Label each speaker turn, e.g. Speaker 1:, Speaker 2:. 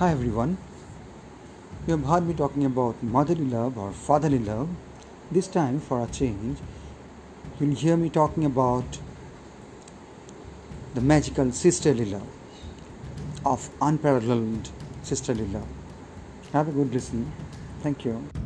Speaker 1: Hi everyone. You have heard me talking about motherly love or fatherly love. This time, for a change, you'll hear me talking about the magical sisterly love of unparalleled sisterly love. Have a good listen. Thank you.